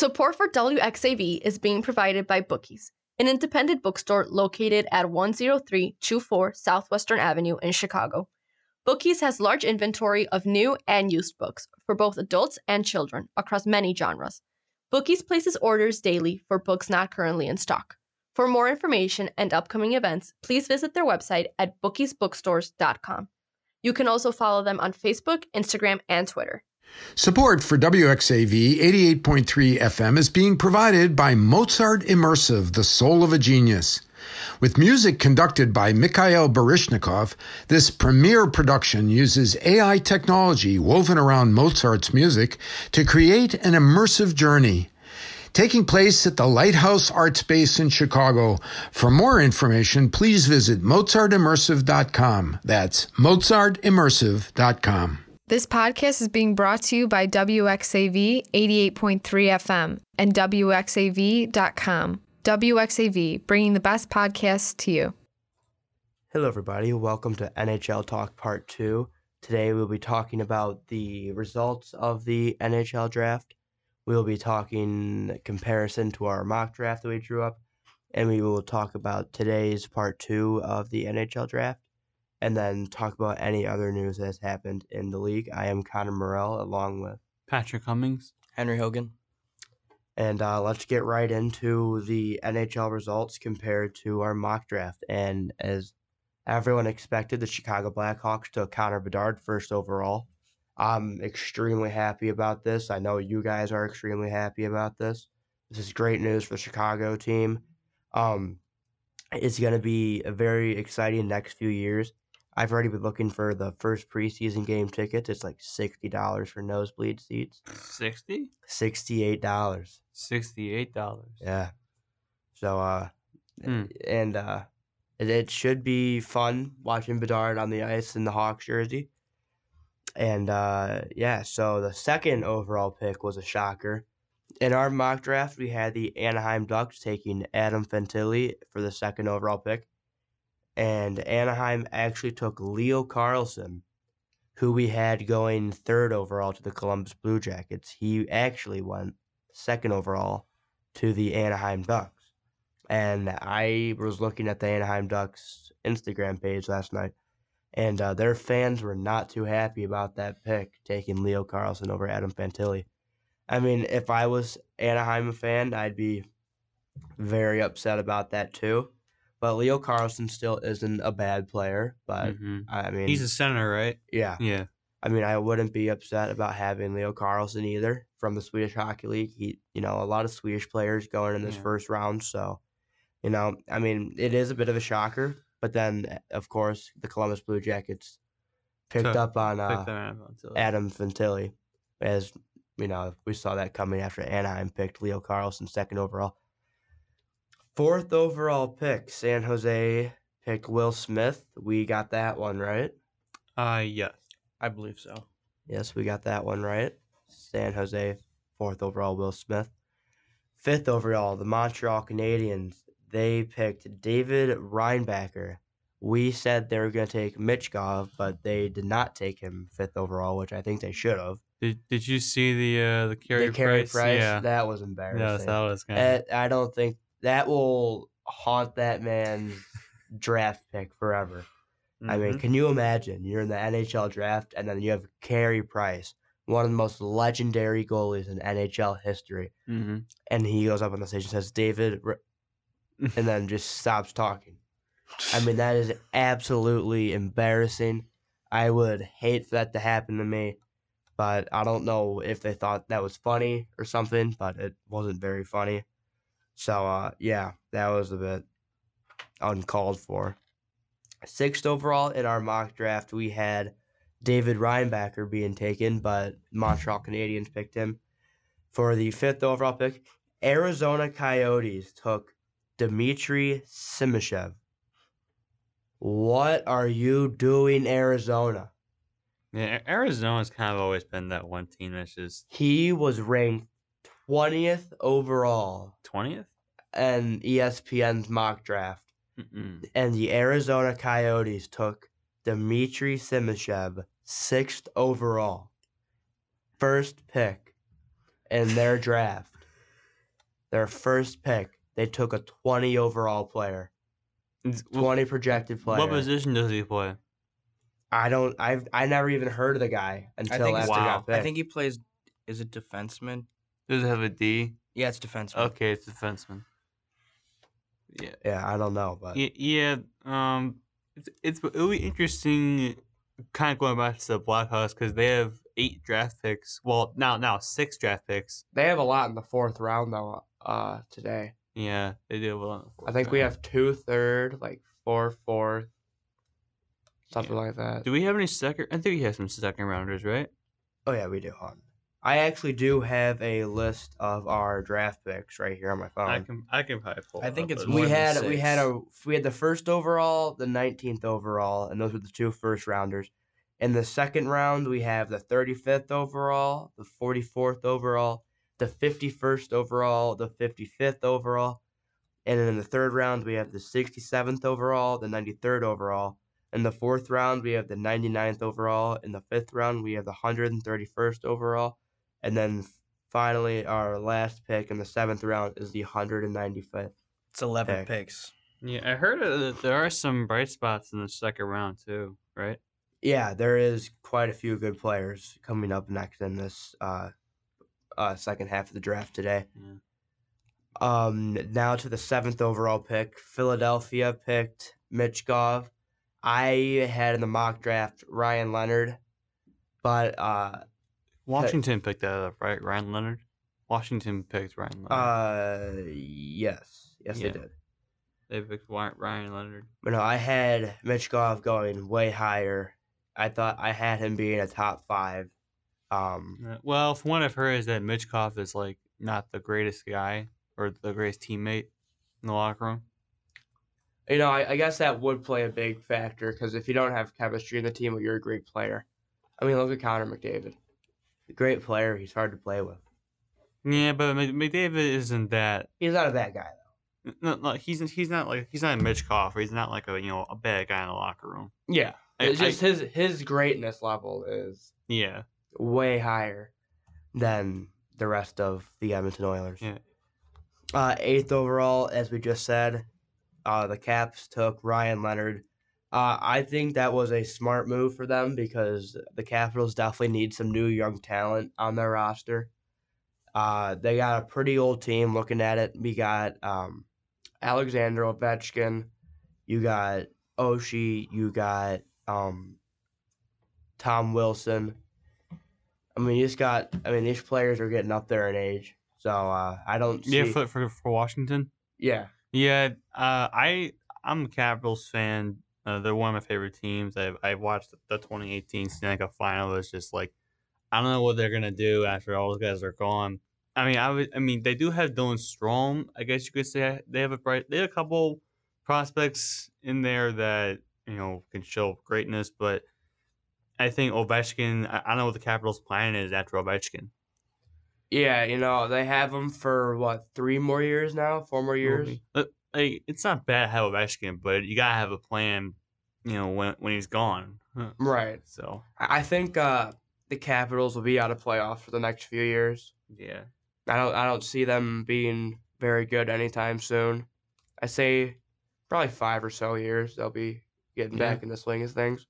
Support for WXAV is being provided by Bookies, an independent bookstore located at 10324 Southwestern Avenue in Chicago. Bookies has large inventory of new and used books for both adults and children across many genres. Bookies places orders daily for books not currently in stock. For more information and upcoming events, please visit their website at bookiesbookstores.com. You can also follow them on Facebook, Instagram, and Twitter. Support for WXAV 88.3 FM is being provided by Mozart Immersive, the soul of a genius. With music conducted by Mikhail Baryshnikov, this premiere production uses AI technology woven around Mozart's music to create an immersive journey. Taking place at the Lighthouse Art Space in Chicago. For more information, please visit mozartimmersive.com. That's mozartimmersive.com. This podcast is being brought to you by WXAV 88.3 FM and WXAV.com. WXAV, bringing the best podcasts to you. Hello, everybody. Welcome to NHL Talk Part 2. Today, we'll be talking about the results of the NHL draft. We'll be talking comparison to our mock draft that we drew up, and we will talk about today's Part 2 of the NHL draft, and then talk about any other news that has happened in the league. I am Connor Morell, along with Patrick Cummings, Henry Hogan. And uh, let's get right into the NHL results compared to our mock draft. And as everyone expected, the Chicago Blackhawks took Connor Bedard first overall. I'm extremely happy about this. I know you guys are extremely happy about this. This is great news for the Chicago team. Um, it's going to be a very exciting next few years. I've already been looking for the first preseason game tickets. It's like sixty dollars for nosebleed seats. Sixty? Sixty-eight dollars. Sixty-eight dollars. Yeah. So uh, Hmm. and uh, it, it should be fun watching Bedard on the ice in the Hawks jersey. And uh, yeah, so the second overall pick was a shocker. In our mock draft, we had the Anaheim Ducks taking Adam Fantilli for the second overall pick. And Anaheim actually took Leo Carlsson, who we had going third overall to the Columbus Blue Jackets. He actually went second overall to the Anaheim Ducks. And I was looking at the Anaheim Ducks Instagram page last night, and uh, their fans were not too happy about that pick, taking Leo Carlsson over Adam Fantilli. I mean, if I was Anaheim fan, I'd be very upset about that too. But Leo Carlsson still isn't a bad player. But Mhm. I mean, He's a center, right? yeah. Yeah. I mean, I wouldn't be upset about having Leo Carlsson either from the Swedish Hockey League. He, you know, a lot of Swedish players going in this Yeah. first round. So, you know, I mean, it is a bit of a shocker. But then, of course, the Columbus Blue Jackets picked Took- up on uh, Adam Fantilli, as you know, we saw that coming after Anaheim picked Leo Carlsson second overall. Fourth overall pick, San Jose picked Will Smith. We got that one right. Uh, yes. I believe so. Yes, we got that one right. San Jose, fourth overall, Will Smith. Fifth overall, the Montreal Canadiens. They picked David Reinbacher. We said they were going to take Mitch Michkov, but they did not take him fifth overall, which I think they should have. Did Did you see the uh the Carey the Carey Price? price, Yeah. that was embarrassing. yeah, that was kind Uh, I don't think that will haunt that man's draft pick forever. I mean, Mm-hmm. can you imagine? You're in the NHL draft, and then you have Carey Price, one of the most legendary goalies in NHL history, hmm and he goes up on the stage and says, "David," and then just stops talking. I mean, that is absolutely embarrassing. I would hate for that to happen to me, but I don't know if they thought that was funny or something, but it wasn't very funny. So, uh, yeah, that was a bit uncalled for. Sixth overall in our mock draft, we had David Reinbacher being taken, but Montreal Canadiens picked him. For the fifth overall pick, Arizona Coyotes took Dmitry Simashev. What are you doing, Arizona? Yeah, Arizona's kind of always been that one team that's just He was ranked 20th overall twentieth. in E ESPN's mock draft. Mm-mm. and the Arizona Coyotes took Dmitry Simashev sixth overall, first pick in their draft. their first pick, they took a 20 overall player, It's- wh- 20 projected player. What position does he play? I don't. I've I never even heard of the guy until think- after he Wow. got picked. I think he plays. Is it defenseman? Does it have a D? Yeah, it's defenseman. Okay, it's defenseman. Yeah. Yeah, I don't know, but Yeah, yeah. Um, it's it's it'll be interesting. Kind of going back to the Blackhawks because they have eight draft picks. Well, now now six draft picks. They have a lot in the fourth round though. Uh, today Yeah, they do. have a lot in the I fourth think we have two third, like four fourth, something like that. Do we have any second? I think we have some second rounders, right? oh yeah, we do. Hold on. I actually do have a list of our draft picks right here on my phone. I can I can probably pull. I think up, it's we than had we had a we had the first overall, the 19th overall, and those were the two first rounders. In the second round, we have the 35th overall, the 44th overall, the 51st overall, the 55th overall, and then in the third round, we have the 67th overall, the 93rd overall. In the fourth round, we have the 99th overall. In the fifth round, we have the 131st overall. And then finally, our last pick in the seventh round is the 195th. It's eleven Pick. picks. Yeah, I heard uh, that there are some bright spots in the second round too, right? Yeah, there is quite a few good players coming up next in this uh, uh, second half of the draft today. Yeah. Um, now to the seventh overall pick, Philadelphia picked Michkov. I had in the mock draft Ryan Leonard, but uh, Washington picked that up, right? Ryan Leonard. Washington picked Ryan Leonard. uh, yes, yes Yeah. they did. they picked Wy- Ryan Leonard. But no, I had Michkov going way higher. I thought I had him being a top five. Um, Uh, Well, from what I've heard, is that Michkov is like not the greatest guy or the greatest teammate in the locker room. You know, I, I guess that would play a big factor because if you don't have chemistry in the team, well, you're a great player. I mean, look at Connor McDavid. Great player. He's hard to play with. Yeah, but McDavid isn't that. He's not a bad guy though. No, no, he's he's not like he's not a Michkov. Or he's not like a you know a bad guy in the locker room. Yeah, I- it's I- just his his greatness level is Yeah, way higher than the rest of the Edmonton Oilers. Yeah. Uh, eighth overall, as we just said, uh, the Caps took Ryan Leonard. Uh, I think that was a smart move for them because the Capitals definitely need some new young talent on their roster. Uh, they got a pretty old team. Looking at it, we got um, Alexander Ovechkin. you got Oshie, you got um, Tom Wilson. I mean, you just got. I mean, these players are getting up there in age, so uh, I don't see. yeah. For, for for Washington. Yeah, Yeah, uh, I I'm a Capitals fan. Uh, they're one of my favorite teams. I've I watched the 2018 Stanley Cup Final. It's just like I don't know what they're gonna do after all those guys are gone. I mean, I would. I mean, they do have Dylan Strome. I guess you could say they have a bright. They have a couple prospects in there that you know can show greatness, but I think Ovechkin. I, I don't know what the Capitals' plan is after Ovechkin. yeah. You know, they have him for what three more years now, four more years. Like, it's not bad to have Ovechkin, but you gotta have a plan. You know when when he's gone. Right. So I I think uh, the Capitals will be out of playoffs for the next few years. yeah, I don't I don't see them being very good anytime soon. I say probably five or so years they'll be getting Yeah. back in the swing of things.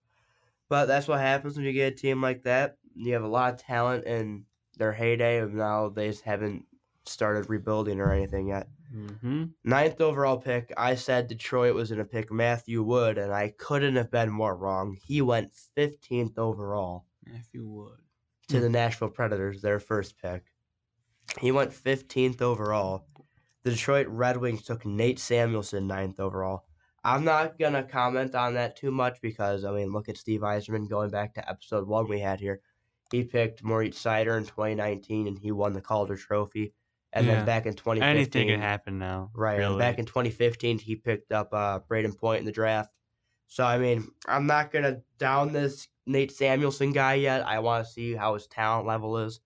But that's what happens when you get a team like that. You have a lot of talent in their heyday, and now they just haven't started rebuilding or anything yet. Mm-hmm. Ninth overall pick, I said Detroit was going to pick Matthew Wood, and I couldn't have been more wrong. He went 15th overall you would. to the Nashville Predators, their first pick. He went 15th overall. The Detroit Red Wings took Nate Samuelson ninth overall. I'm not going to comment on that too much because, I mean, look at Steve Yzerman going back to episode one we had here. He picked Moritz Seider in 2019 and he won the Calder Trophy. And Yeah. then back in 2015. Anything can happen now. Right. Really. back in 2015, he picked up uh, Brayden Point in the draft. So, I mean, I'm not going to down this Nate Samuelson guy yet. I want to see how his talent level is.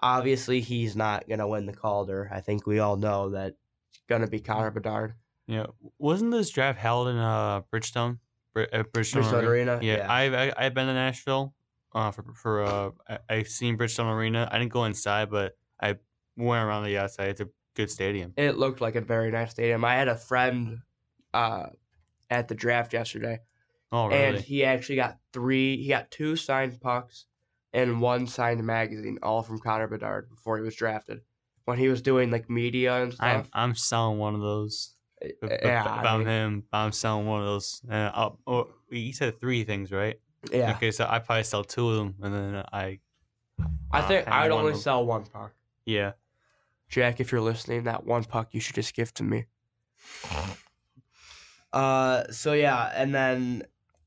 Obviously, he's not going to win the Calder. I think we all know that. it's Gonna be Connor Bedard. yeah, wasn't this draft held in uh Bridgestone? Bri- uh, Bridgestone, Bridgestone Arena, Yeah, yeah. I've I, I've been to Nashville. Uh, for for uh, I, I've seen Bridgestone Arena. I didn't go inside, but I went around the outside. It's a good stadium. It looked like a very nice stadium. I had a friend uh, at the draft yesterday, Oh, really? and he actually got three. He got two signed pucks and one signed magazine, all from Connor Bedard before he was drafted. When he was doing like media and I'm stuff. I'm selling one of those. Uh, If, if- yeah, if I'm mean, him, I'm selling one of those. And I'll, oh, he said three things, right? yeah. Okay, so I probably sell two of them, and then I. I uh, think I would only sell one puck. Yeah. Jack, if you're listening, that one puck you should just give to me. Uh, so yeah, and then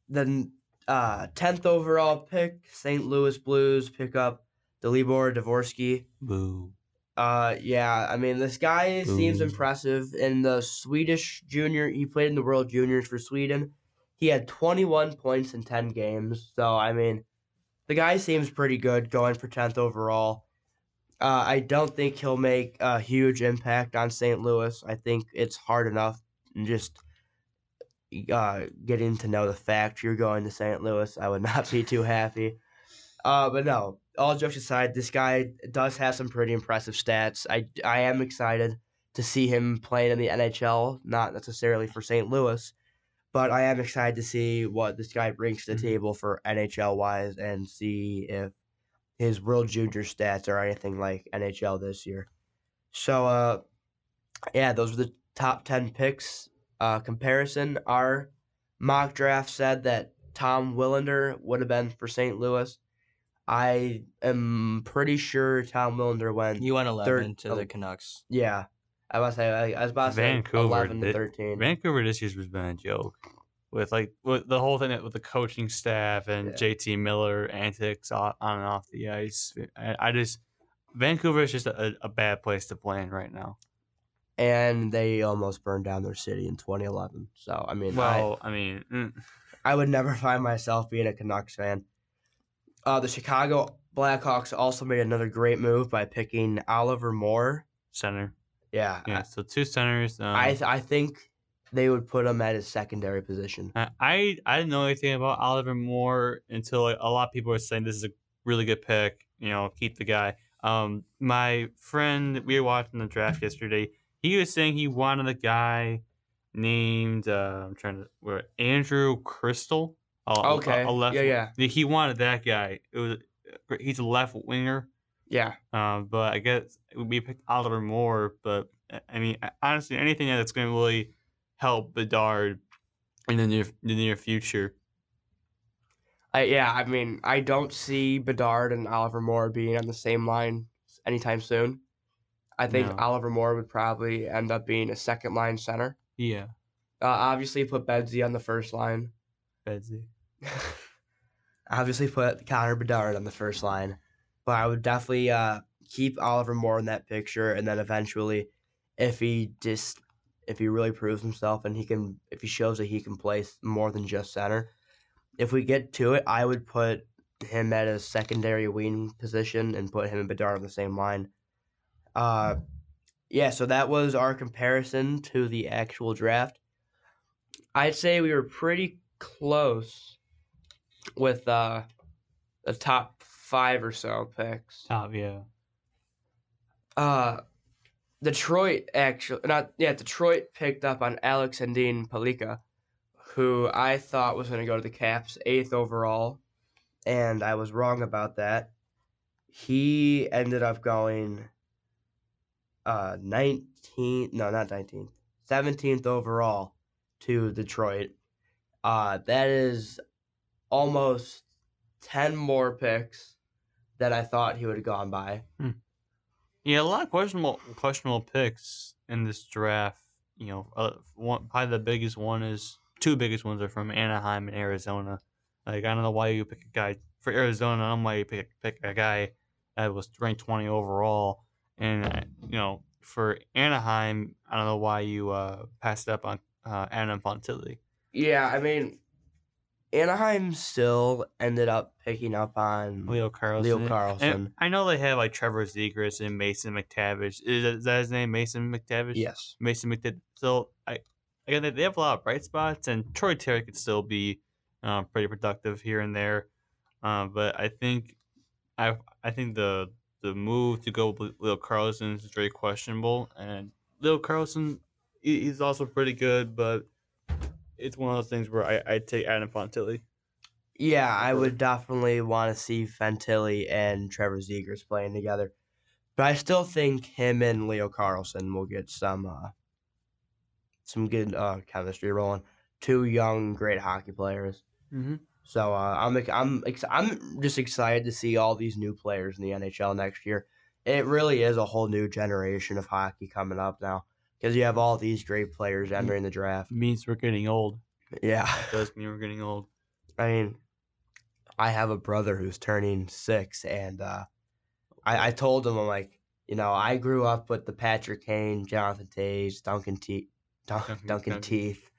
then uh tenth overall pick, St. Louis Blues pick up Dalibor Dvorsky. Boo. Uh, yeah, I mean this guy seems impressive. In the Swedish junior, he played in the World Juniors for Sweden. He had 21 points in 10 games. So I mean, the guy seems pretty good going for 10th overall. Uh, I don't think he'll make a huge impact on St. Louis. I think it's hard enough just uh, getting to know the fact you're going to St. Louis. I would not be too happy. Uh, but no, all jokes aside, this guy does have some pretty impressive stats. I, I am excited to see him playing in the NHL, not necessarily for St. Louis, but I am excited to see what this guy brings to the Mhm. table for NHL wise and see if his World Junior stats or anything like NHL this year. So, uh, yeah, those were the top 10 picks. Uh, comparison, our mock draft said that Tom Willander would have been for St. Louis. I am pretty sure Tom Willander went. You went 11 Third- to the. Canucks. yeah, I was say I, I was about to say Vancouver, eleven to they- thirteen. Vancouver this year has been a joke. With like with the whole thing with the coaching staff and Yeah. JT Miller antics on and off the ice. I, I just Vancouver is just a, a bad place to play in right now. and they almost burned down their city in 2011. So I mean, I, Well, I, mean, mm, I would never find myself being a Canucks fan. Uh, the Chicago Blackhawks also made another great move by picking Oliver Moore. center. Yeah, Yeah, so two centers. Um, I I think they would put him at his secondary position. I I I didn't know anything about Oliver Moore until like, a lot of people were saying this is a really good pick. You know, keep the guy. Um, my friend, we were watching the draft yesterday. He was saying he wanted a guy named uh, I'm trying to where Andrew Cristall. A- a- a- Okay, a left- yeah, yeah. He wanted that guy. It was he's a left winger. Yeah, Um, but I guess we picked Oliver Moore. But uh, I mean, honestly, anything that's going to really help Bedard in the near the near future. I yeah, I mean, I don't see Bedard and Oliver Moore being on the same line anytime soon. I think No. Oliver Moore would probably end up being a second line center. Yeah, Uh, obviously, put Bedsy on the first line. Bedsy. obviously put Connor Bedard on the first line, but I would definitely uh, keep Oliver Moore in that picture, and then eventually, if he just if he really proves himself and he can if he shows that he can play more than just center, if we get to it, I would put him at a secondary wing position and put him and Bedard on the same line. Uh, yeah, so that was our comparison to the actual draft. I'd say we were pretty close with uh the top five or so picks. Top, yeah. Uh, Detroit actually not yeah Detroit picked up on Axel Sandin Pellikka, who I thought was going to go to the Caps eighth overall. and I was wrong about that. He ended up going uh 19 no not 19th 17th overall to Detroit. Uh that is almost 10 more picks that I thought he would have gone by. Yeah, a lot of questionable questionable picks in this draft. You know, uh, one probably the biggest one is two biggest ones are from Anaheim and Arizona. Like I don't know why you pick a guy for Arizona. I don't know why you pick pick a guy that was ranked twenty overall, and uh, you know for Anaheim, I don't know why you uh, passed up on uh, Adam Fantilli. Yeah, I mean Anaheim still ended up picking up on Leo Carlsson. Leo And Carlsson. I know they have like Trevor Zegras and Mason McTavish. Is that, is that his name? Mason McTavish. Yes. Mason McTavish. So I again they- they have a lot of bright spots, and Troy Terry could still be um, pretty productive here and there. Um, but I think I I think the the move to go with Leo Carlsson is very questionable, and Leo Carlsson he- he's also pretty good, but it's one of those things where I I take Adam Fantilli. Yeah, I would definitely want to see Fantilli and Trevor Zegras playing together. But I still think him and Leo Carlsson will get some uh, some good uh, chemistry rolling. Two young, great hockey players. Mm-hmm. So uh, I'm I'm ex- I'm just excited to see all these new players in the NHL next year. It really is a whole new generation of hockey coming up now because you have all these great players entering the draft. Means we're getting old. Yeah, It does mean we're getting old. I mean, I have a brother who's turning six, and uh, I, I told him I'm like, you know, I grew up with the Patrick Kane, Jonathan Toews, Duncan Te- Dun- Duncan- Duncan. Teeth,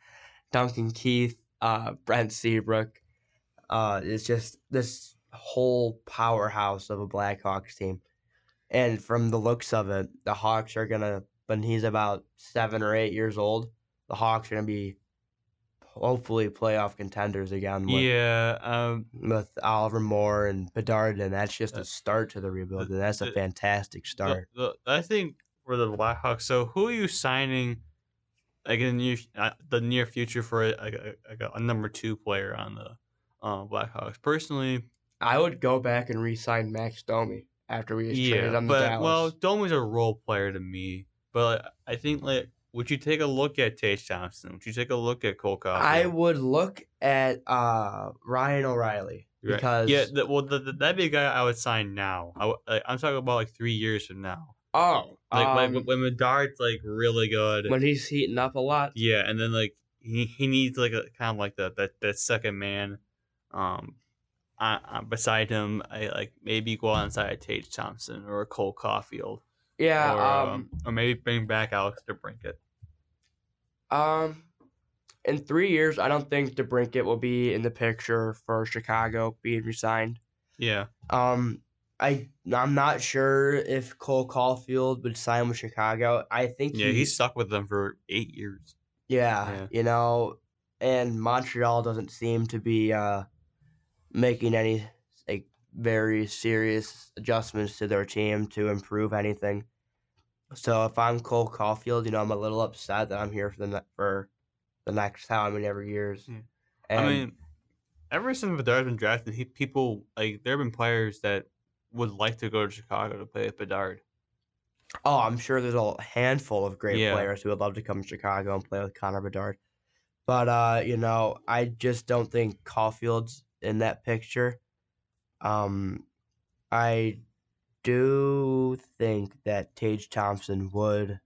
Duncan Keith, uh, Brent Seabrook. Uh, it's just this whole powerhouse of a Blackhawks team, and from the looks of it, the Hawks are gonna. When he's about seven or eight years old, the Hawks are gonna be hopefully playoff contenders again. With, Yeah, um, with Oliver Moore and Bedard, and that's just Uh, a start to the rebuild. and that's a the- fantastic start. the, I think for the Blackhawks. So who are you signing? Like in the near, uh, the near future for a, a, a, a number two player on the uh, Blackhawks. Personally, I would go back and re-sign Max Domi after we just traded yeah, him to but Dallas. well, Domi's a role player to me. But I think like, would you take a look at Tage Thompson? Would you take a look at Cole Caulfield? I would look at uh, Ryan O'Reilly Right. because yeah, the, well, the, the, that'd be a guy I would sign now. I, like, I'm talking about like three years from now. oh, Like um, when, when Bedard's like really good. when he's heating up a lot. Yeah, and then like he, he needs like a kind of like that that, that second man, um, uh, uh, beside him. I like maybe go outside Tage Thompson or Cole Caulfield, Yeah, or um, or maybe bring back Alex DeBrincat. um, in three years, I don't think DeBrincat will be in the picture for Chicago being resigned. Yeah, um, I I'm not sure if Cole Caulfield would sign with Chicago. I think yeah, he, he's stuck with them for eight years. yeah, Yeah. you know, and Montreal doesn't seem to be uh making any very serious adjustments to their team to improve anything. So if I'm Cole Caulfield, you know, I'm a little upset that I'm here for the ne- for the next how many ever years. Yeah. And I mean, ever since Bedard's been drafted, he, people like there have been players that would like to go to Chicago to play with Bedard. Oh, I'm sure there's a handful of great Yeah. players who would love to come to Chicago and play with Connor Bedard. But uh, you know, I just don't think Caulfield's in that picture. Um I do think that Tage Thompson would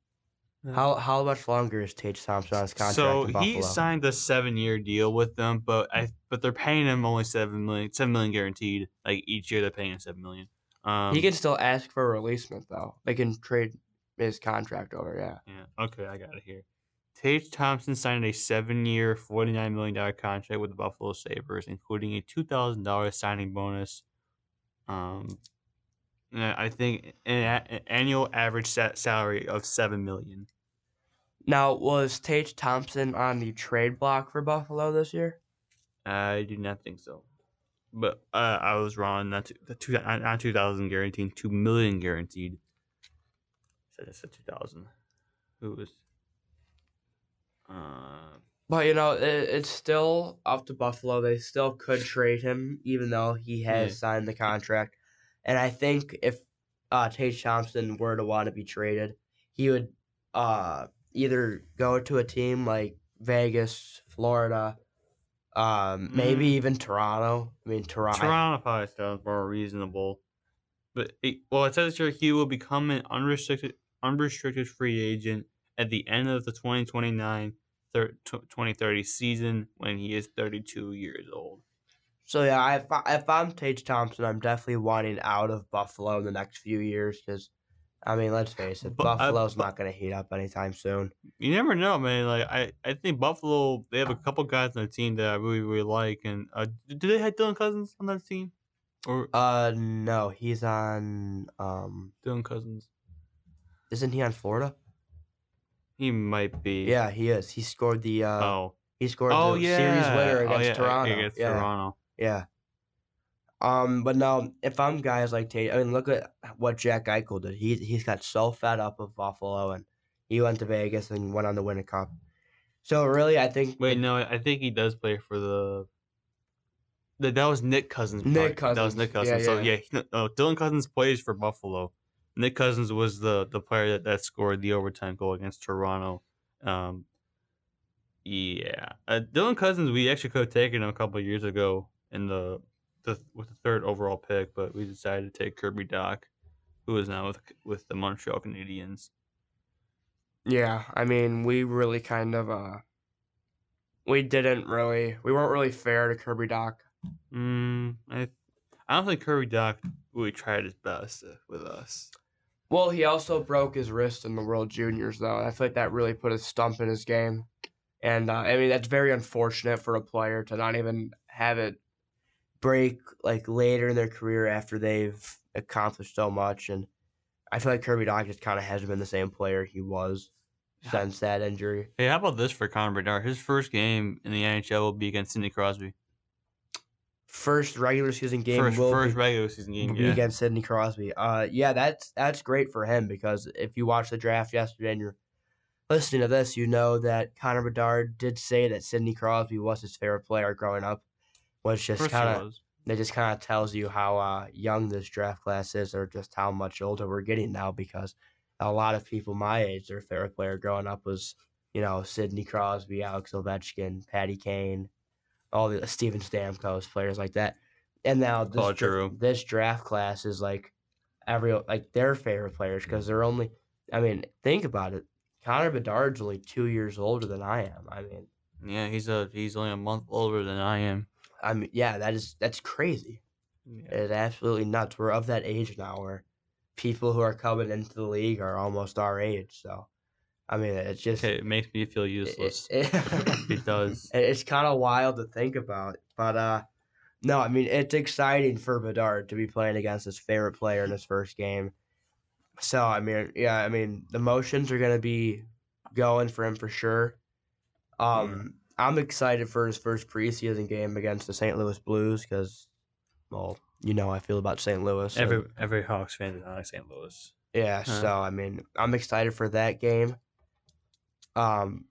how how much longer is Tage Thompson on his contract So in he Buffalo? signed a seven-year deal with them, but I but they're paying him only seven million, seven million guaranteed. Like each year, they're paying him seven million. Um, he can still ask for a releasement though. They can trade his contract over. Yeah. Yeah. Okay, I got it here. Tage Thompson signed a seven-year, forty-nine million dollar contract with the Buffalo Sabres, including a two thousand dollars signing bonus. Um, I think an, an annual average sa- salary of 7 million. Now was Tage Thompson on the trade block for Buffalo this year? I do not think so, but uh, I was wrong. Not the two, not not two thousand guaranteed, two million guaranteed. Said I said two thousand. Who was? Uh, But you know, it, it's still up to Buffalo. They still could trade him, even though he has Yeah. signed the contract. And I think if uh, Tage Thompson were to want to be traded, he would uh, either go to a team like Vegas, Florida, um, maybe Mm. even Toronto. I mean, Toronto. Toronto probably sounds more reasonable, but it, well, it says here he will become an unrestricted unrestricted free agent at the end of the 2029 thir- tw- 2030 season when he is 32 years old. So yeah, if I, if I'm Tage Thompson, I'm definitely wanting out of Buffalo in the next few years because, I mean, let's face it, But, uh, Buffalo's but- not going to heat up anytime soon. You never know, man. Like I, I think Buffalo they have a couple guys on the team that I really really like, and uh, do they have Dylan Cozens on that team, or Uh, no, he's on. Um, Dylan Cozens? isn't he on Florida? He might be. Yeah, he is. He scored the. Uh, Oh. He scored Oh the yeah. series winner Oh, against yeah, Toronto. Against yeah, Toronto. yeah. Um, but no, if I'm guys like Tate, I mean, look at what Jack Eichel did. He he's got so fed up of Buffalo, and he went to Vegas and went on to win a cup. So really, I think Wait, no, I think he does play for the. That that was Nick Cousins. Nick part. That was Nick Cousins. Nick Yeah, so yeah. yeah, he- no, Dylan Cozens plays for Buffalo. Nick Cousins was the the player that, that scored the overtime goal against Toronto. Um, yeah, uh, Dylan Cozens. We actually could have taken him a couple of years ago in the, the with the third overall pick, but we decided to take Kirby Dach, who is now with with the Montreal Canadiens. Yeah, I mean, we really kind of uh we didn't really we weren't really fair to Kirby Dach. Mm, I I don't think Kirby Dach really tried his best with us. Well, he also broke his wrist in the World Juniors though. and I feel like that really put a stump in his game. And uh, I mean, that's very unfortunate for a player to not even have it break like later in their career after they've accomplished so much, and I feel like Kirby Dach just kind of hasn't been the same player he was since that injury. Hey, how about this for Connor Bedard? His first game in the NHL will be against Sidney Crosby. First regular season game first will first be, regular season game. Yeah. against Sidney Crosby. Uh, yeah, that's that's great for him because if you watched the draft yesterday and you're listening to this, you know that Connor Bedard did say that Sidney Crosby was his favorite player growing up, which just kind it of was. that just kind of tells you how uh, young this draft class is, or just how much older we're getting now. Because a lot of people my age, their favorite player growing up was, you know, Sidney Crosby, Alex Ovechkin, Patty Kane, all the uh, Steven Stamkos, players like that. And now this oh, Claude this draft class is like every like their favorite players because they're only. I mean, think about it. Connor Bedard's only two years older than I am. I mean, Yeah, he's a he's only a month older than I am. I mean, yeah, that is that's crazy. It's absolutely nuts. We're of that age now where people who are coming into the league are almost our age. So, I mean, it's just Okay, it makes me feel useless. it- It does. it- It's kind of wild to think about, but uh, no, I mean it's exciting for Bedard to be playing against his favorite player in his first game. So I mean, yeah, I mean the motions are gonna be going for him for sure. Um, I'm excited for his first preseason game against the St. Louis Blues because, well, you know I feel about St. Louis. so- Every every Hawks fan is like St. Louis. yeah, Huh. so I mean, I'm excited for that game. Um,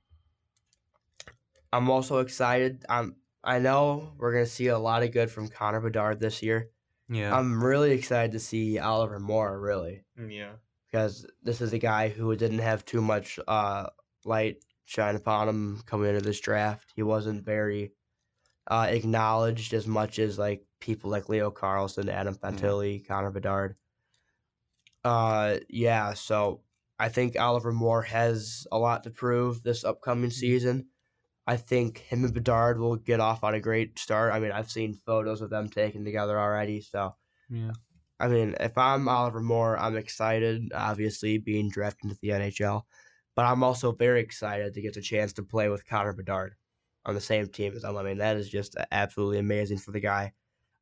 I'm also excited. I'm. I know we're gonna see a lot of good from Connor Bedard this year. Yeah. I'm really excited to see Oliver Moore, really, yeah. because this is a guy who didn't have too much uh, light shine upon him coming into this draft. He wasn't very uh, acknowledged as much as like people like Leo Carlsson, Adam Fantilli, Connor Bedard. Uh, yeah. So I think Oliver Moore has a lot to prove this upcoming season. I think him and Bedard will get off on a great start. I mean, I've seen photos of them taken together already. So, Yeah. I mean, if I'm Oliver Moore, I'm excited, obviously, being drafted into the NHL. But I'm also very excited to get the chance to play with Connor Bedard on the same team as him. I mean, that is just absolutely amazing for the guy.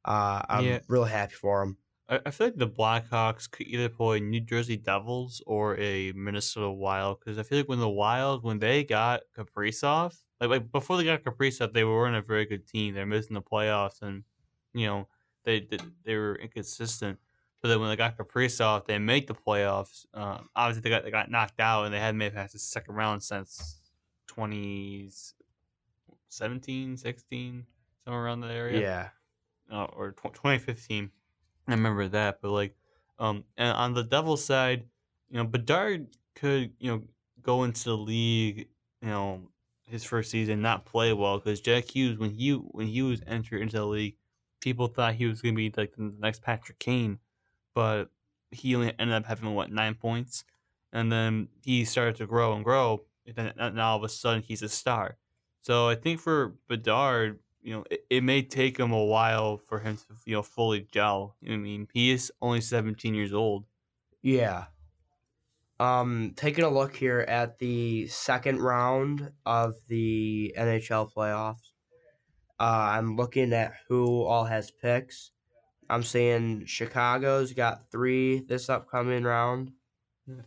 Uh, I'm Yeah. real happy for him. I, I feel like the Blackhawks could either play New Jersey Devils or a Minnesota Wild because I feel like when the Wild when they got Kaprizov, like, like before they got Kaprizov, they weren't a very good team. They're missing the playoffs, and you know they they, they were inconsistent. But then when they got Kaprizov, they made the playoffs. Uh, obviously, they got they got knocked out, and they hadn't made it past the second round since 2017, 16, somewhere around that area Yeah. uh, or tw- 2015. I remember that, but like, um, and on the Devils side, you know, Bedard could you know go into the league, you know, his first season not play well because Jack Hughes when he when he was entered into the league, people thought he was gonna be like the next Patrick Kane, but he only ended up having what nine points, and then he started to grow and grow, and then and all of a sudden he's a star. So I think for Bedard, you know, it, it may take him a while for him to, you know, fully gel. I mean, he is only 17 years old. Yeah. Um, taking a look here at the second round of the NHL playoffs. Uh, I'm looking at who all has picks. I'm seeing Chicago's got three this upcoming round.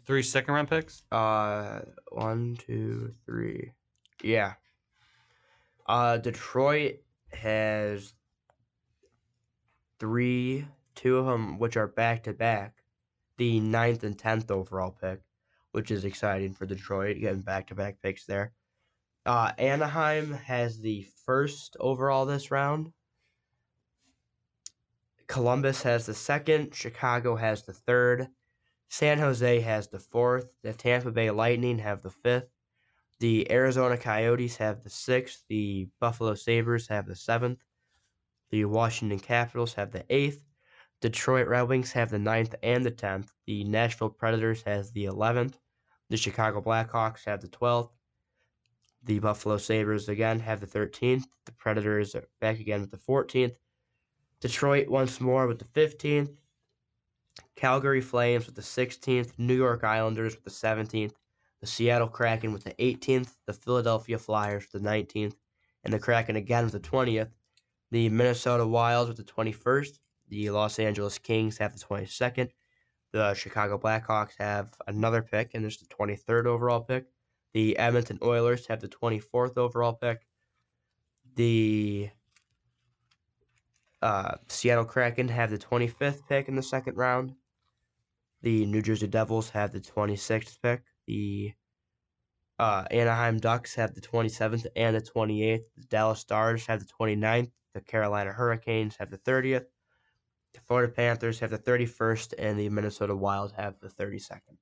Three second round picks. Uh, one, two, three. Yeah. Uh, Detroit has three, two of them which are back to back, the ninth and tenth overall pick, which is exciting for Detroit getting back to back picks there. Uh, Anaheim has the first overall this round. Columbus has the second. Chicago has the third. San Jose has the fourth. The Tampa Bay Lightning have the fifth. The Arizona Coyotes have the sixth. The Buffalo Sabres have the seventh. The Washington Capitals have the eighth. Detroit Red Wings have the ninth and the tenth. The Nashville Predators has the eleventh. The Chicago Blackhawks have the twelfth. The Buffalo Sabres again have the thirteenth. The Predators are back again with the fourteenth. Detroit once more with the fifteenth. Calgary Flames with the 16th, New York Islanders with the 17th, the Seattle Kraken with the 18th, the Philadelphia Flyers with the 19th, and the Kraken again with the 20th, the Minnesota Wilds with the 21st, the Los Angeles Kings have the 22nd, the Chicago Blackhawks have another pick, and there's the 23rd overall pick. The Edmonton Oilers have the 24th overall pick. The uh, Seattle Kraken have the 25th pick in the second round. The New Jersey Devils have the 26th pick. The uh, Anaheim Ducks have the 27th and the 28th. The Dallas Stars have the 29th. The Carolina Hurricanes have the 30th. The Florida Panthers have the 31st, and the Minnesota Wild have the 32nd.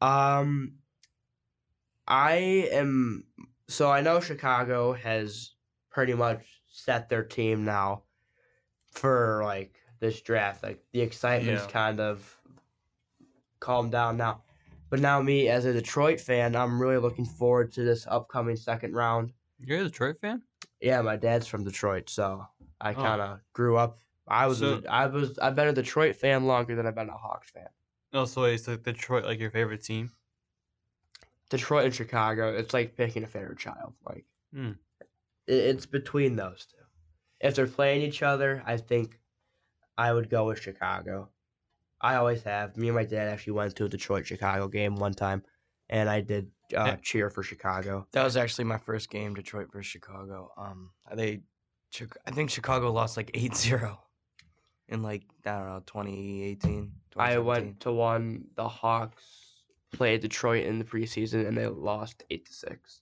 Um, I am so I know Chicago has pretty much set their team now for like this draft. Like the excitement's Yeah. kind of calmed down now. But now me as a Detroit fan, I'm really looking forward to this upcoming second round. You're a Detroit fan? Yeah, my dad's from Detroit, so I Oh. kind of grew up. I was So- a, I was I've been a Detroit fan longer than I've been a Hawks fan. Oh, so wait, so Detroit like your favorite team? Detroit and Chicago, it's like picking a favorite child. Like Hmm. it, it's between those two. If they're playing each other, I think I would go with Chicago. I always have. Me and my dad actually went to a Detroit Chicago game one time, and I did uh, Yeah. cheer for Chicago. That was actually my first game, Detroit versus Chicago. Um, they, I think Chicago lost like 8-0 in like I don't know 2018. I went to one. The Hawks played Detroit in the preseason, and they lost eight to six.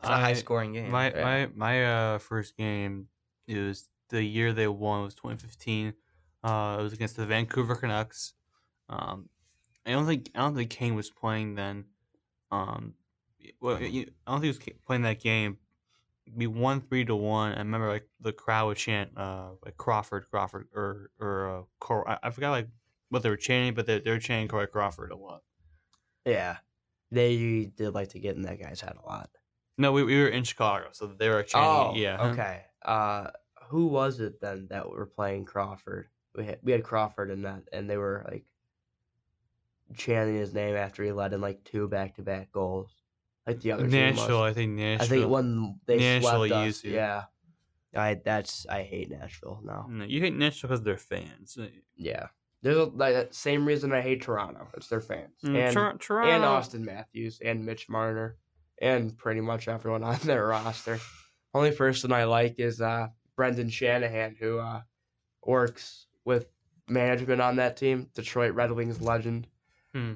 It's a high scoring game. My yeah. my my uh first game it was the year they won was 2015. Uh, it was against the Vancouver Canucks. Um, I don't think I don't think Kane was playing then. Um, well, I don't think he was playing that game. We won three to one. I remember like the crowd would chant uh like Crawford, Crawford, or or uh, Cor- I, I forgot like what they were chanting, but they they were chanting Corey Crawford a lot. Yeah, they did like to get in that guy's head a lot. No, we, we were in Chicago, so they were chanting. Oh, yeah. Okay. Uh, who was it then that were playing Crawford? We had we had Crawford in that, and they were like chanting his name after he led in like two back to back goals, like the other. Nashville, I think Nashville. I think when they Nashville swept us, yeah. I that's I hate Nashville now. No, you hate Nashville because they're fans. Uh, Yeah, there's a, like that same reason I hate Toronto. It's their fans Mm, and Tor- Toronto. and Auston Matthews and Mitch Marner and pretty much everyone on their roster. Only person I like is uh, Brendan Shanahan, who uh, works with management on that team. Detroit Red Wings legend. Hmm.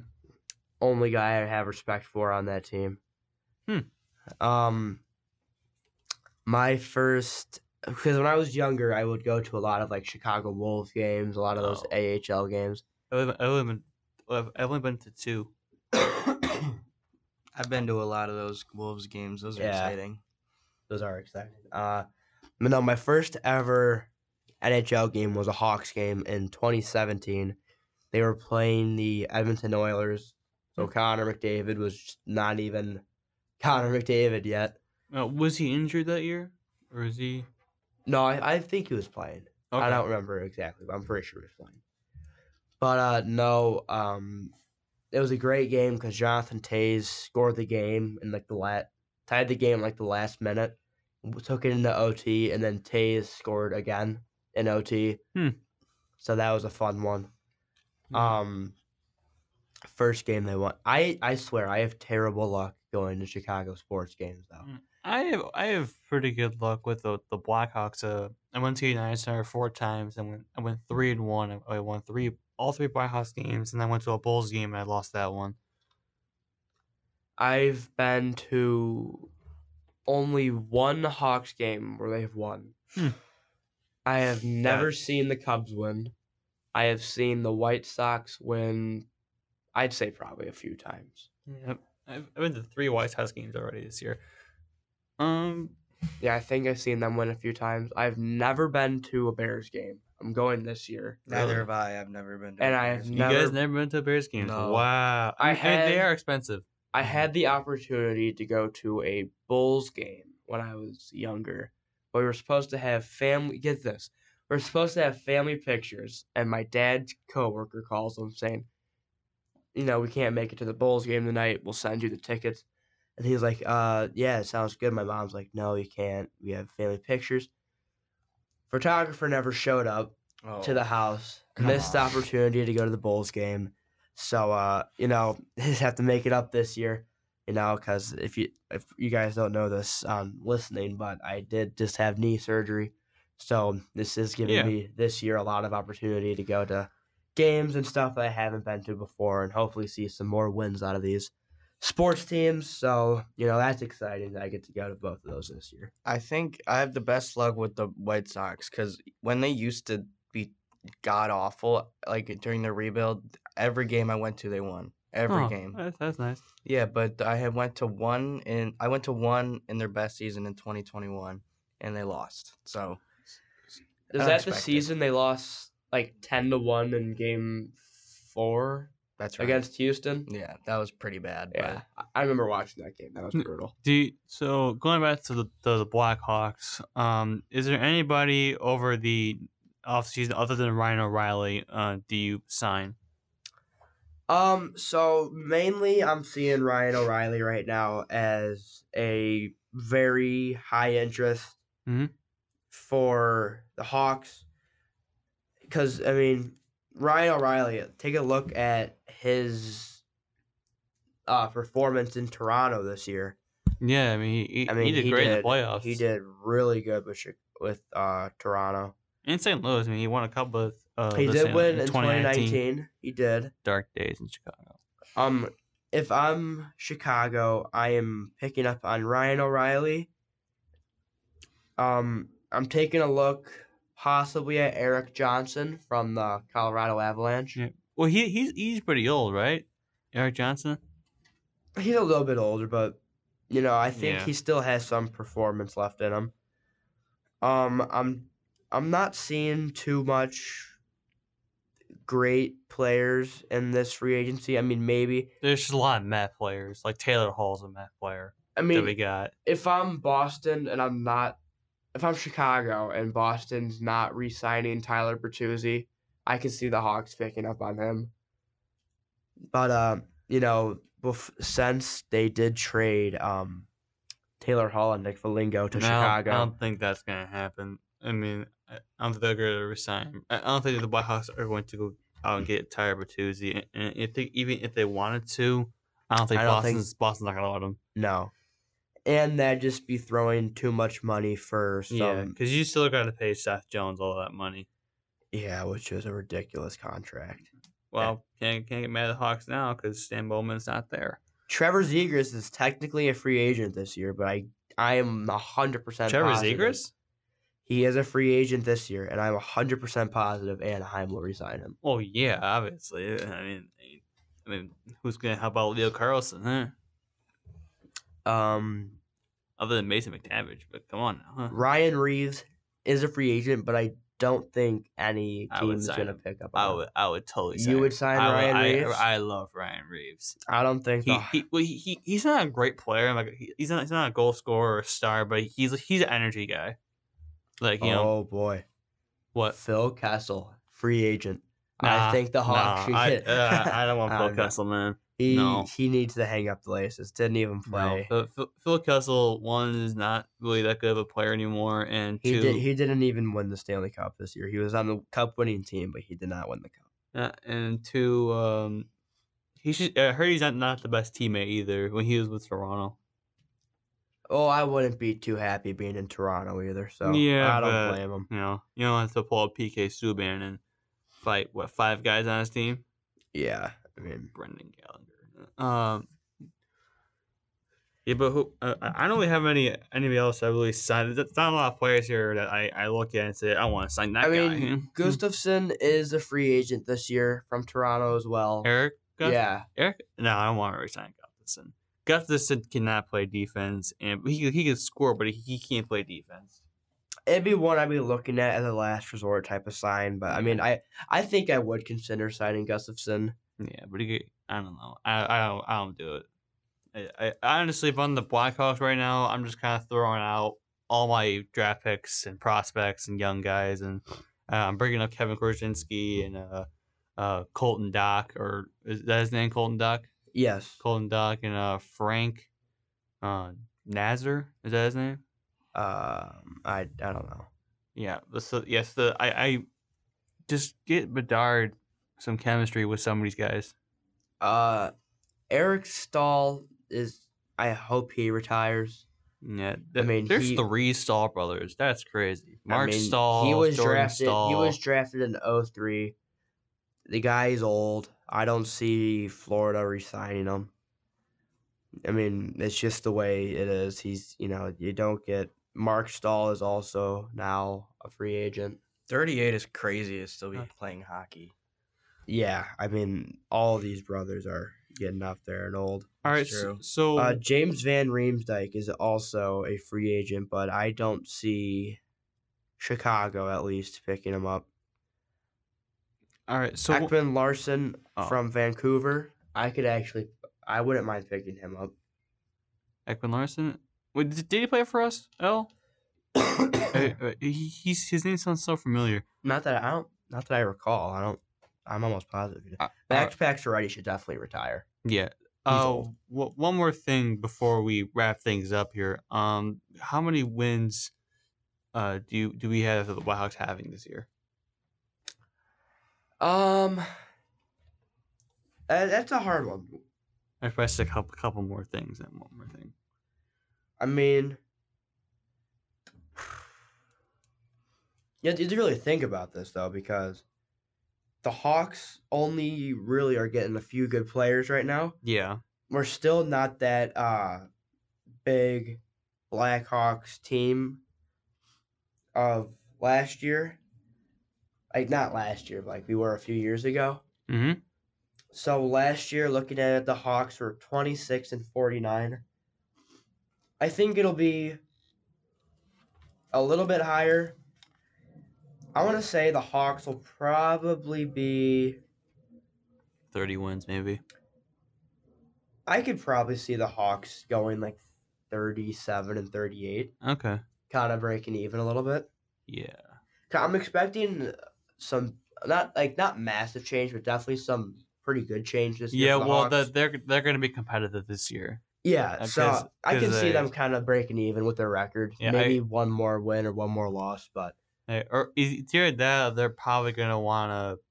Only guy I have respect for on that team. Hmm. Um, my first because when I was younger, I would go to a lot of like Chicago Wolves games, a lot of those Oh. AHL games. I've, only been, I've only been to two. I've been to a lot of those Wolves games. Those are Yeah. exciting. Those are exciting. Uh, but no, my first ever NHL game was a Hawks game in 2017. They were playing the Edmonton Oilers. So Connor McDavid was not even Connor McDavid yet. Uh, was he injured that year, or is he? No, I, I think he was playing. I don't remember exactly, but I'm pretty sure he was playing. But uh, no, um, it was a great game because Jonathan Toews scored the game in like the lat tied the game like the last minute, took it into OT, and then Toews scored again in OT. Hmm. So that was a fun one. Mhm. Um, first game they won. I I swear I have terrible luck going to Chicago sports games though. Mm. I have I have pretty good luck with the the Blackhawks. Uh, I went to United Center four times and went I went three and one. I won three all three Blackhawks games, and I went to a Bulls game and I lost that one. I've been to only one Hawks game where they have won. Hmm. I have never seen the Cubs win. I have seen the White Sox win. I'd say probably a few times. Yep. I've, I've been to three White Sox games already this year. Um, Yeah, I think I've seen them win a few times. I've never been to a Bears game. I'm going this year. Neither Really? have I. I've never been to. And a I have Bears you game. Guys never been to Bears games? No. Wow. I mean, they- they are expensive. I had the opportunity to go to a Bulls game when I was younger. Were supposed to have family. Get this. We are supposed to have family pictures, and my dad's coworker calls him saying, "You know, we can't make it to the Bulls game tonight. We'll send you the tickets." And he's like, "Uh, yeah, it sounds good." My mom's like, "No, you can't. We have family pictures." Photographer never showed up Oh, to the house. Missed on. opportunity to go to the Bulls game. So uh, you know, just have to make it up this year. You know, because if you if you guys don't know this um listening, but I did just have knee surgery, so this is giving Yeah. me this year a lot of opportunity to go to games and stuff that I haven't been to before, and hopefully see some more wins out of these sports teams. So you know that's exciting that I get to go to both of those this year. I think I have the best luck with the White Sox because when they used to be god awful, like during the rebuild, every game I went to, they won every Oh, game. That's, that's nice. Yeah, but I had went to one in I went to one in their best season in 2021, and they lost. So Is that the season they lost like ten to one in game four that's right. against Houston? yeah, that was pretty bad. Yeah, I- I remember watching that game. That was brutal. Do you, so going back to the to the Blackhawks, um, is there anybody over the offseason other than Ryan O'Reilly? Uh, do you sign? Um, so mainly I'm seeing Ryan O'Reilly right now as a very high interest Mhm. for the Hawks. Because I mean, Ryan O'Reilly, take a look at his uh performance in Toronto this year. Yeah, I mean he, he, I mean, he did great in the playoffs. He did really good with with uh Toronto. in St. Louis. I mean he won a couple of. Uh, he did win in 2019. He did. Dark days in Chicago. Um, if I'm Chicago, I am picking up on Ryan O'Reilly. Um, I'm taking a look possibly at Erik Johnson from the Colorado Avalanche. Yeah. Well, he he's he's pretty old, right? Erik Johnson. He's a little bit older, but you know, I think Yeah. he still has some performance left in him. Um, I'm I'm not seeing too much great players in this free agency. I mean, maybe. There's just a lot of math players. Like Taylor Hall's a math player I that mean, we got. if I'm Boston and I'm not, if I'm Chicago and Boston's not re-signing Tyler Bertuzzi, I can see the Hawks picking up on him. But um, you know, bef- since they did trade um, Taylor Hall and Nick Foligno to And Chicago, I don't think that's gonna happen. I mean, I don't think they're going to resign. I I don't think the Blackhawks are going to go and get Tyler Bertuzzi. And- And if they, even if they wanted to, I don't think I don't think- Boston's Boston's not going to let them. no, and that'd just be throwing too much money for some. Yeah, because you still got to pay Seth Jones all that money. Yeah, which is a ridiculous contract. Well, can't can't get mad at the Hawks now because Stan Bowman's not there. Trevor Zegras is technically a free agent this year, but I I am hundred percent. Trevor Zegras? He is a free agent this year, and I'm 100% positive Anaheim will resign him. Oh yeah, obviously. I mean, I mean, who's gonna help out Leo Carlsson, huh? Um, Other than Mason McTavish, but come on now, huh? Ryan Reaves is a free agent, but I don't think any I team is going to pick up I would, I would totally. You sign would sign I Ryan I, Reaves? I love Ryan Reaves. I don't think He, the- he, well, he, he he's not a great player. Like he, he's not he's not a goal scorer or a star, but he's he's an energy guy. Like you know oh boy, what? Phil Kessel, free agent. Nah, I think the Hawks. Nah, I, should- uh, I don't want Phil. Kessel, man. He no. he needs to hang up the laces. Didn't even play. No, Phil, Phil- Phil Kessel one is not really that good of a player anymore, and He two, did. He didn't even win the Stanley Cup this year. He was on the Cup winning team, but he did not win the cup. Uh, and two, um, he should. I heard he's not, not the best teammate either when he was with Toronto. Oh, I wouldn't be too happy being in Toronto either. So Yeah, I don't but- blame him. You know, you don't have to pull up PK Subban and fight what five guys on his team. Yeah, I mean, Brendan Gallagher. Um. Yeah, but who? Uh, I don't really have any anybody else I really signed. There's not a lot of players here that I, I look at and say I want to sign that guy. I guy. mean, Gustafsson is a free agent this year from Toronto as well. Erik. Gust- Yeah, Erik. No, I don't want to resign Gustafsson. Gustafsson cannot play defense, and he he can score, but he, he can't play defense. it'd be one I'd be looking at as a last resort type of sign. But I mean, I I think I would consider signing Gustafsson. Yeah, but he, I don't know. I I don't, I don't do it. I, I honestly, if I'm the Blackhawks right now, I'm just kind of throwing out all my draft picks and prospects and young guys, and uh, I'm bringing up Kevin Korchinski and uh, uh, Colton Dach, or is that his name? Colton Dach. Yes. Colton Dach and uh, Frank uh, Nazar. Is that his name? Um, I I don't know. Yeah. So yes, the I I just get Bedard some chemistry with some of these guys. Uh, Eric Staal is. I hope he retires. Yeah, th- mean, there's he- three Staal brothers. That's crazy. I Marc mean, Staal, He was Jordan drafted. Staal. He was drafted in 03. The guy's old. I don't see Florida resigning him. I mean, it's just the way it is. He's, you know, you don't get. Marc Staal is also now a free agent. 38 is crazy to still be Huh. playing hockey. Yeah, I mean, all these brothers are getting up there and old. All right, That's so, true. so Uh, James Van Riemsdyk is also a free agent, but I don't see Chicago at least picking him up. All right, so Ekman-Larsson Oh. from Vancouver, I could actually, I wouldn't mind picking him up. Ekman-Larsson. Wait, did, did he play for us? L. Uh, he, he's his name sounds so familiar. not that I don't, not that I recall. I don't. I'm almost positive. Uh, Max Pacioretty should definitely retire. Yeah. He's Uh, w- one more thing before we wrap things up here. Um, how many wins, uh, do you do we have the Blackhawks having this year? Um, that's a hard one. I pressed a couple couple more things and one more thing. I mean, you have to really think about this though, because the Hawks only really are getting a few good players right now. Yeah. We're still not that uh big Blackhawks team of last year. Like not last year, but like we were a few years ago. Mm-hmm. So last year, looking at it, the Hawks were 26 and 49. I think it'll be a little bit higher. I want to say the Hawks will probably be. Thirty wins, maybe. I could probably see the Hawks going like 37 and 38, Okay. kind of breaking even a little bit. Yeah. I'm expecting some, not like not massive change, but definitely some pretty good change this year. Yeah. the Well, the, they're they're going to be competitive this year. Yeah, Uh, so 'cause- I can 'cause see they- them kind of breaking even with their record. Yeah, Maybe I- one more win or one more loss, but Hey, or either that, they're probably going to want to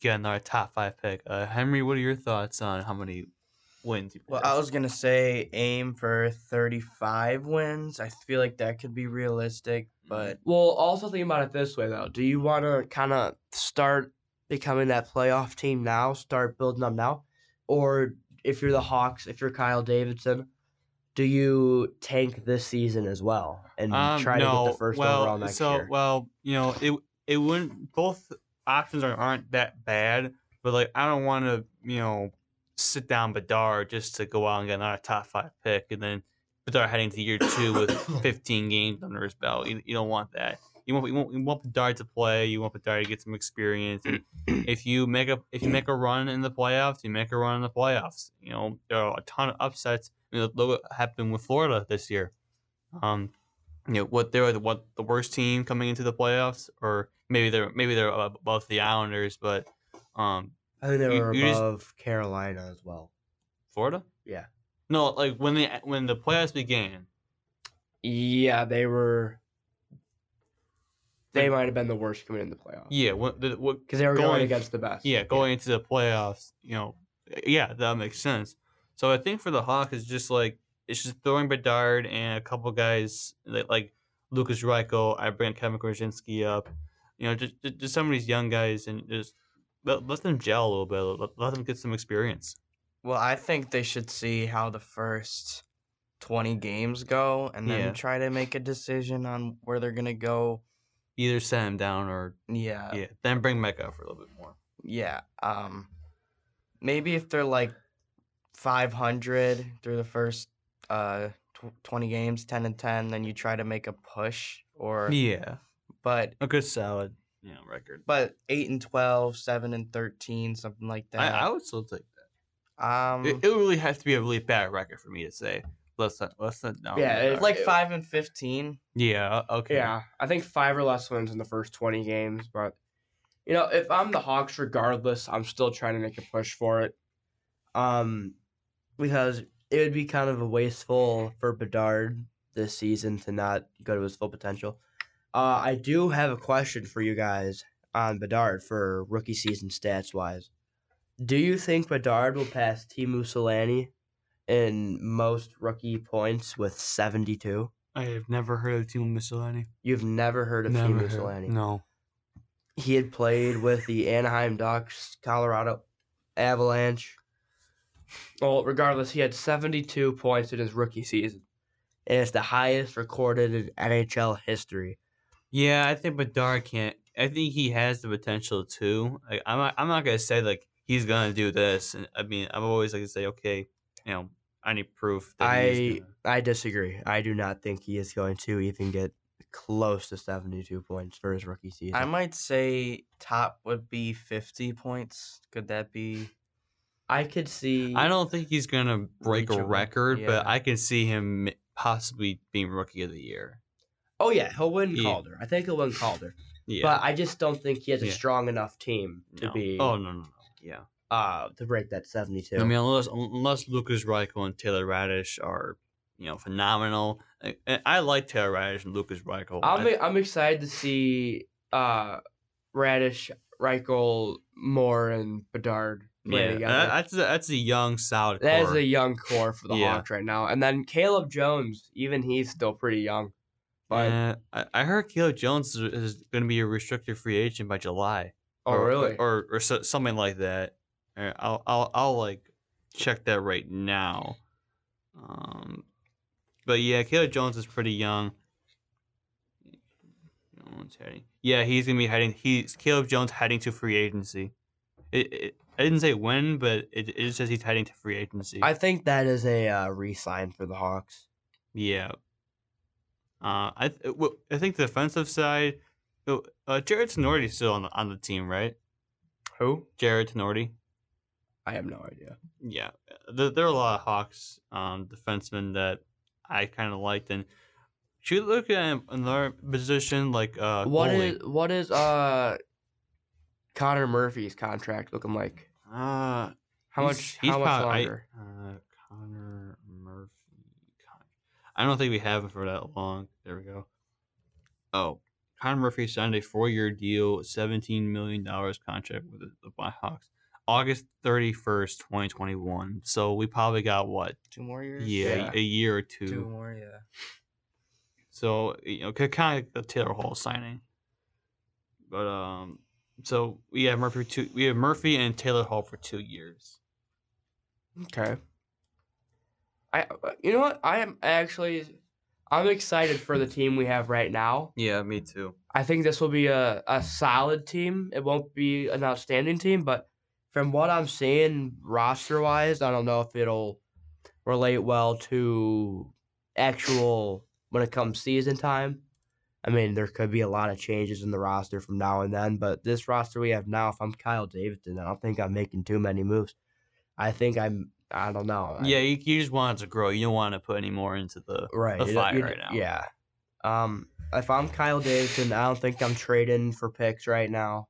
get another top five pick. Uh, Henry, what are your thoughts on how many wins? You Well. I was gonna say aim for 35 wins. I feel like that could be realistic, but well, also think about it this way though. Do you want to kind of start becoming that playoff team now? Start building up now, or if you're the Hawks, if you're Kyle Davidson, do you tank this season as well and Um, try to get the first well, overall next so, year? Well, you know, it it wouldn't. Both options are, aren't that bad, but like I don't want to, you know, sit down Bedard just to go out and get another top five pick, and then Bedard heading to year two with 15 games under his belt. You, you don't want that. You want you want you want Bedard to play. You want Bedard to get some experience. And if you make a if you make a run in the playoffs, you make a run in the playoffs. You know there are a ton of upsets. You know, look what happened with Florida this year. Um, you know what they were the what the worst team coming into the playoffs, or maybe they're maybe they're above the Islanders, but um, I think they you- were you just- above Carolina as well. Florida. Yeah. No, like when the when the playoffs began. Yeah, they were. They might have been the worst coming in the playoffs. Yeah, what the what because they were going, Going- against the best. Yeah, going into the playoffs, you know, yeah, that makes sense. So I think for the Hawks, it's just like it's just throwing Bedard and a couple guys like, like Lukas Reichel. I bring Kevin Korchinski up. You know, just, just just some of these young guys and just let, let them gel a little bit. Let, let them get some experience. Well, I think they should see how the first 20 games go and then Yeah. try to make a decision on where they're going to go. Either set him down or Yeah. yeah, then bring Mecca up for a little bit more. Yeah. Um maybe if they're like 500 through the first uh tw- 20 games, 10 and 10, then you try to make a push or Yeah, but a good solid you know record. but 8 and 12, 7 and 13, something like I, that. I would still take that. Um It, it really has to be a really bad record for me to say. Let's not, let's not, no, Yeah, it's like 5 and 15. yeah, okay. Yeah, I think five or less wins in the first 20 games. But, you know, if I'm the Hawks, regardless, I'm still trying to make a push for it. Um, because it would be kind of a wasteful for Bedard this season to not go to his full potential. Uh, I do have a question for you guys on Bedard for rookie season stats wise. Do you think Bedard will pass Teemu Selanne in most rookie points with 72? I have never heard of Timo Miscellany. You've never heard of Never Teemu heard. Selanne? No. he had played with the Anaheim Ducks, Colorado Avalanche. Well, regardless, he had 72 points in his rookie season. And it's the highest recorded in NHL history. Yeah, I think Bedard can't. I think he has the potential too. Like, I'm not, I'm not gonna say like he's gonna do this. And I mean, I'm always like to say, okay, you know, I need proof that I gonna. I disagree. I do not think he is going to even get close to 72 points for his rookie season. I might say top would be 50 points. Could that be I could see. I don't think he's gonna break a Reachable, record, but. I can see him possibly being rookie of the year. Oh yeah, he'll win Yeah. Calder. I think he'll win Calder. Yeah. But I just don't think he has a Yeah. strong enough team to no. be Oh no no no. Yeah. uh to break that 72. I mean, unless unless Lukas Reichel and Taylor Raddysh are, you know, phenomenal. I, I like Taylor Raddysh and Lukas Reichel. I'm I- I'm excited to see uh Raddysh, Reichel, Moore, and Bedard play yeah, together. that- that's a, that's a young solid. that is core. a young core for the Yeah. Hawks right now. And then Caleb Jones, even he's still pretty young. But Uh, I, I heard Caleb Jones is, is going to be a restricted free agent by July. Oh or, really? Or or so, something like that. Uh, I'll I'll I'll like check that right now. Um, but yeah, Caleb Jones is pretty young. Jones heading. Yeah, he's gonna be heading. He's Caleb Jones heading to free agency. It, it I didn't say when, but it, it just says he's heading to free agency. I think that is a uh, re-sign for the Hawks. Yeah. Uh, I th- I think the defensive side, uh, Jared Tinordi's still on the on the team, right? Who? Jared Tinordi. I have no idea. Yeah, there, there are a lot of Hawks um defensemen that I kind of liked, and should look at another position like uh What is what is uh Connor Murphy's contract looking like? uh How much? he's how much prob- I- longer? uh, Connor Murphy. Con- I don't think we have him for that long. There we go. Oh, Connor Murphy signed a four-year deal, seventeen million dollars contract with the, the Blackhawks, August thirty-first, twenty twenty-one. So we probably got what? two more years? Yeah, Yeah. a year or two. Two more, yeah. So you know, kind of like the Taylor Hall signing. But um, so we have Murphy two. We have Murphy and Taylor Hall for two years. Okay. I uh, you know what? I am actually I'm excited for the team we have right now. Yeah, me too. I think this will be a, a solid team. It won't be an outstanding team, but from what I'm seeing roster wise, I don't know if it'll relate well to actual when it comes season time. I mean, there could be a lot of changes in the roster from now and then, but this roster we have now, if I'm Kyle Davidson, I don't think I'm making too many moves. I think I'm, I don't know. Yeah, you, you just want it to grow. You don't want to put any more into the right. the you- fire you- right now. Yeah. Um, if I'm Kyle Davidson, I don't think I'm trading for picks right now.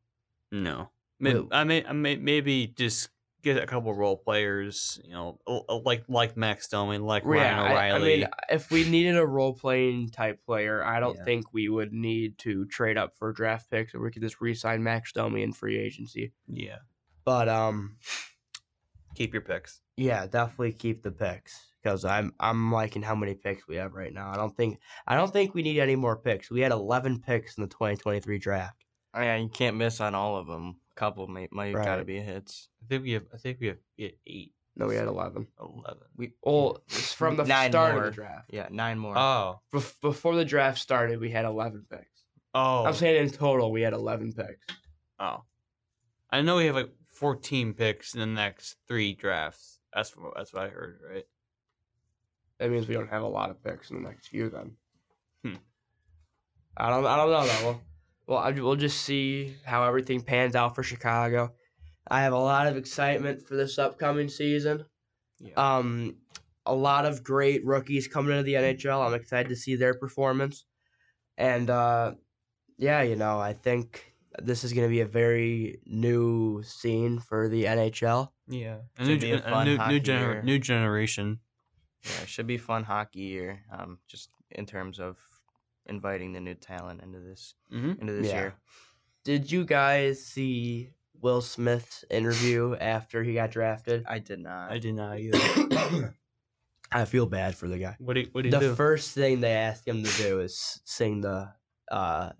no. Maybe, I may, I may maybe just get a couple role players. You know, like like Max Domi, like Ryan Yeah, I, I O'Reilly. mean, if we needed a role playing type player, I don't Yeah. think we would need to trade up for draft picks, or we could just re-sign Max Domi in free agency. yeah, But um, keep your picks. Yeah, definitely keep the picks because I'm I'm liking how many picks we have right now. I don't think I don't think we need any more picks. We had 11 picks in the 2023 draft. Oh, yeah, you can't miss on all of them. A couple might might gotta be hits. I think we have. I think we have eight, No, we had 11. 11. We all it's from the Nine start more. of the draft. yeah, nine more. Oh, Bef- before the draft started, we had 11 picks. oh, I'm saying in total, we had 11 picks. oh. I know we have like 14 picks in the next three drafts. That's what that's what I heard, right? That means we don't have a lot of picks in the next few then. Hmm. I don't. I don't know though. Well, well, I, we'll just see how everything pans out for Chicago. I have a lot of excitement for this upcoming season. yeah. Um, a lot of great rookies coming into the NHL. I'm excited to see their performance, and uh, yeah, you know, I think this is going to be a very new scene for the NHL. yeah. A new, a a new, new, gener- new generation. Yeah, it should be fun hockey year. Um, just in terms of inviting the new talent into this Mm-hmm. into this Yeah. year. Did you guys see Will Smith's interview after he got drafted? I did not. I did not either. I feel bad for the guy. What do you, what do you The do? first thing they asked him to do is sing the uh,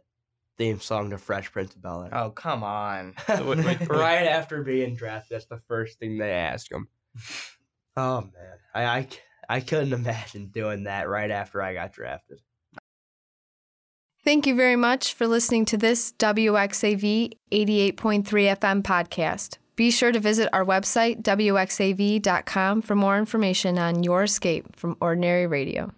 theme song to Fresh Prince of Bel Air. Oh come on. right after being drafted, that's the first thing they ask him. Oh man, I I couldn't imagine doing that right after I got drafted. Thank you very much for listening to this WXAV 88.3 FM podcast. Be sure to visit our website, WXAV.com, for more information on your escape from ordinary radio.